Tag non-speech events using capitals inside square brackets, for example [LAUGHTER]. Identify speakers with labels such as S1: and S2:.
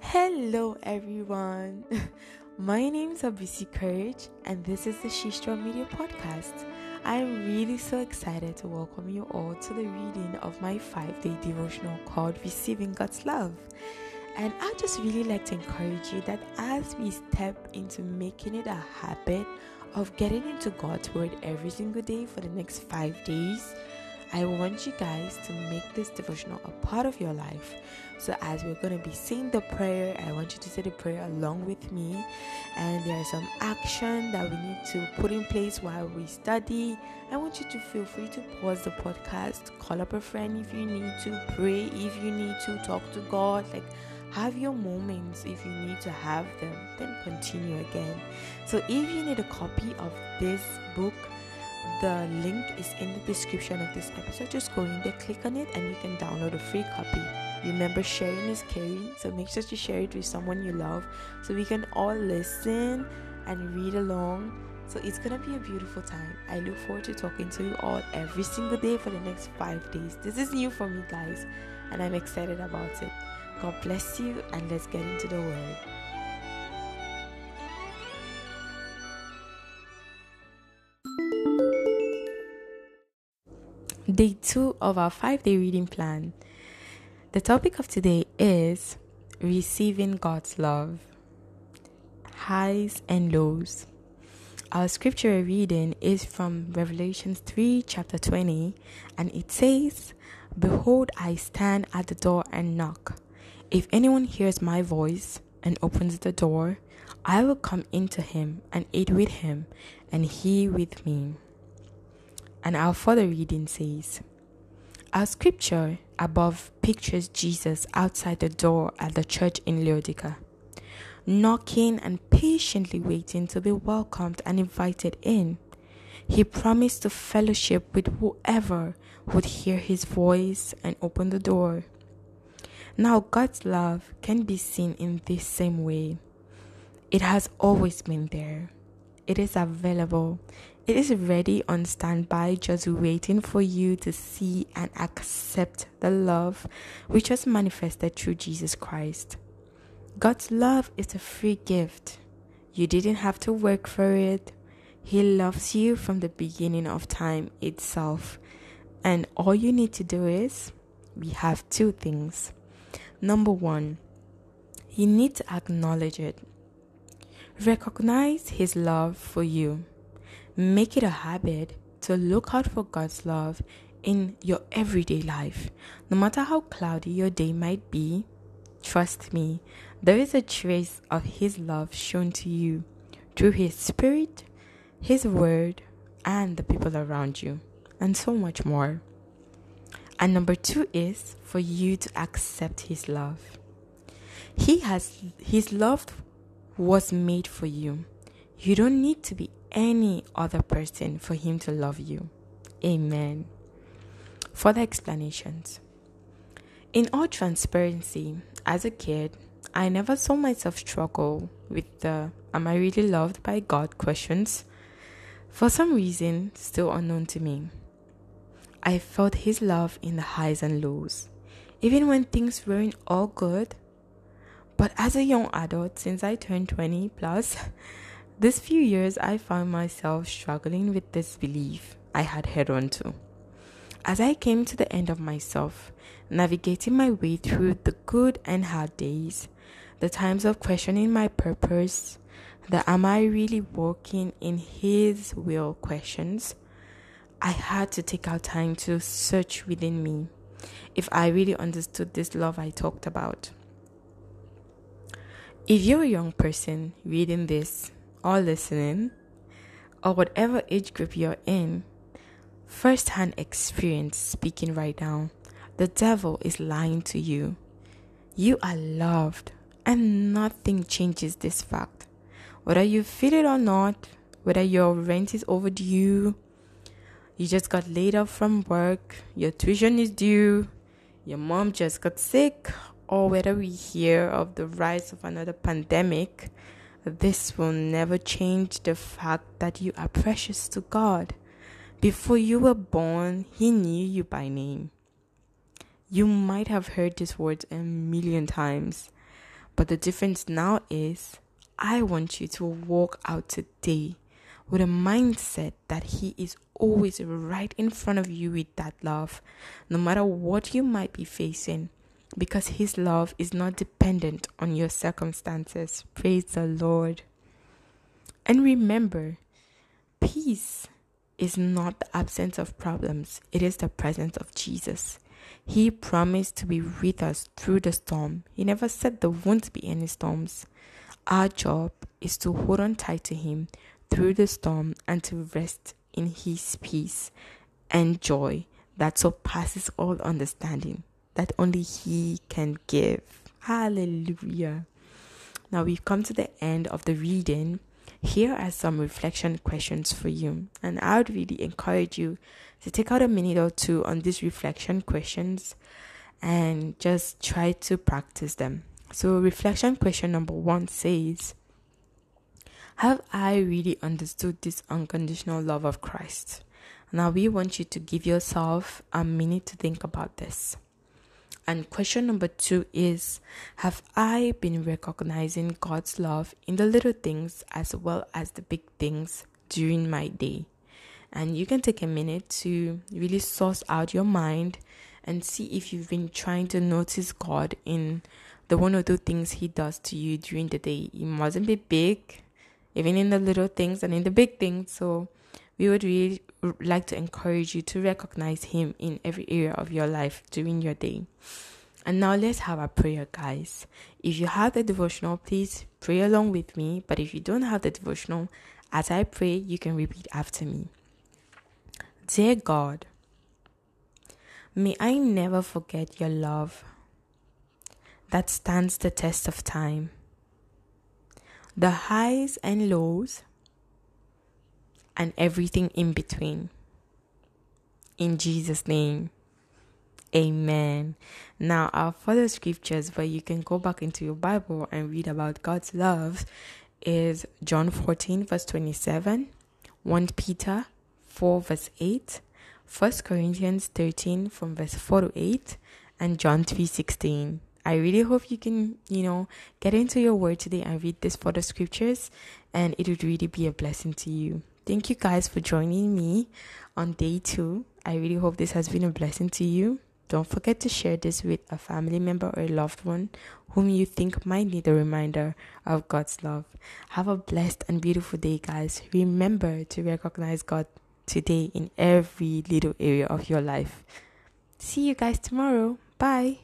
S1: Hello, everyone. [LAUGHS] My name is Abisi Courage, and this is the Shistra Media Podcast. I am really so excited to welcome you all to the reading of my five day devotional called Receiving God's Love. And I just really like to encourage you that as we step into making it a habit of getting into God's Word every single day for the next five days, I want you guys to make this devotional a part of your life. So, as we're going to be saying the prayer, I want you to say the prayer along with me. And there are some action that we need to put in place while we study. I want you to feel free to pause the podcast, call up a friend if you need to, pray if you need to, talk to God. Like, have your moments if you need to have them, then continue again. So, if you need a copy of this book, the link is in the description of this episode. Just go in there, click on it, and you can download a free copy. Remember, sharing is caring, so make sure to share it with someone you love so we can all listen and read along. So it's gonna be a beautiful time. I look forward to talking to you all every single day for the next five days. This is new for me, guys, and I'm excited about it. God bless you, and let's get into the word. Day two of our five day reading plan. The topic of today is receiving God's love, highs and lows. Our scripture reading is from Revelation 3, chapter 20, and it says, Behold, I stand at the door and knock. If anyone hears my voice and opens the door, I will come into him and eat with him, and he with me. And our further reading says, Our scripture above pictures Jesus outside the door at the church in Laodicea, knocking and patiently waiting to be welcomed and invited in. He promised to fellowship with whoever would hear his voice and open the door. Now, God's love can be seen in this same way. It has always been there. It is available. It is ready on standby, just waiting for you to see and accept the love which was manifested through Jesus Christ. God's love is a free gift. You didn't have to work for it. He loves you from the beginning of time itself. And all you need to do is we have two things. Number one, you need to acknowledge it. Recognize His love for you. Make it a habit to look out for God's love in your everyday life. No matter how cloudy your day might be, trust me, there is a trace of His love shown to you through His Spirit, His Word, and the people around you, and so much more. And number two is for you to accept His love. He has His love was made for you. You don't need to be any other person for Him to love you. Amen. Further explanations. In all transparency, as a kid, I never saw myself struggle with the Am I really loved by God questions. For some reason, still unknown to me. I felt His love in the highs and lows, even when things weren't all good. But as a young adult, since I turned 20 plus, [LAUGHS] this few years I found myself struggling with this belief I had held on to. As I came to the end of myself, navigating my way through the good and hard days, the times of questioning my purpose, the am I really walking in His will questions, I had to take out time to search within me if I really understood this love I talked about. If you're a young person reading this or listening, or whatever age group you're in, first hand experience speaking right now, the devil is lying to you. You are loved, and nothing changes this fact. Whether you feel it or not, whether your rent is overdue, you just got laid off from work, your tuition is due, your mom just got sick, or whether we hear of the rise of another pandemic, this will never change the fact that you are precious to God. Before you were born, He knew you by name. You might have heard these words a million times, but the difference now is I want you to walk out today with a mindset that He is always right in front of you with that love, no matter what you might be facing, because His love is not dependent on your circumstances. Praise the Lord. And remember, peace is not the absence of problems, it is the presence of Jesus. He promised to be with us through the storm. He never said there won't be any storms. Our job is to hold on tight to Him through the storm and to rest in His peace and joy that surpasses all understanding, that only He can give. Hallelujah. Now we've come to the end of the reading. Here are some reflection questions for you, and I would really encourage you to take out a minute or two on these reflection questions and just try to practice them. So, reflection question number one says, Have I really understood this unconditional love of Christ? Now, we want you to give yourself a minute to think about this. And question number two is Have I been recognizing God's love in the little things as well as the big things during my day? And you can take a minute to really source out your mind and see if you've been trying to notice God in the one or two things He does to you during the day. It mustn't be big, even in the little things and in the big things. So, we would really like to encourage you to recognize Him in every area of your life during your day. And now let's have a prayer, guys. If you have the devotional, please pray along with me. But if you don't have the devotional, as I pray, you can repeat after me. Dear God, may I never forget your love that stands the test of time. The highs and lows, and everything in between. In Jesus' name, amen. Now, our further scriptures where you can go back into your Bible and read about God's love is John 14, verse 27, 1 Peter 4 verse 8, 1 Corinthians 13 from verse 4 to 8, and John 3:16. I really hope you can, you know, get into your word today and read this for the scriptures and it would really be a blessing to you. Thank you guys for joining me on day 2. I really hope this has been a blessing to you. Don't forget to share this with a family member or a loved one whom you think might need a reminder of God's love. Have a blessed and beautiful day, guys. Remember to recognize God today in every little area of your life. See you guys tomorrow. Bye.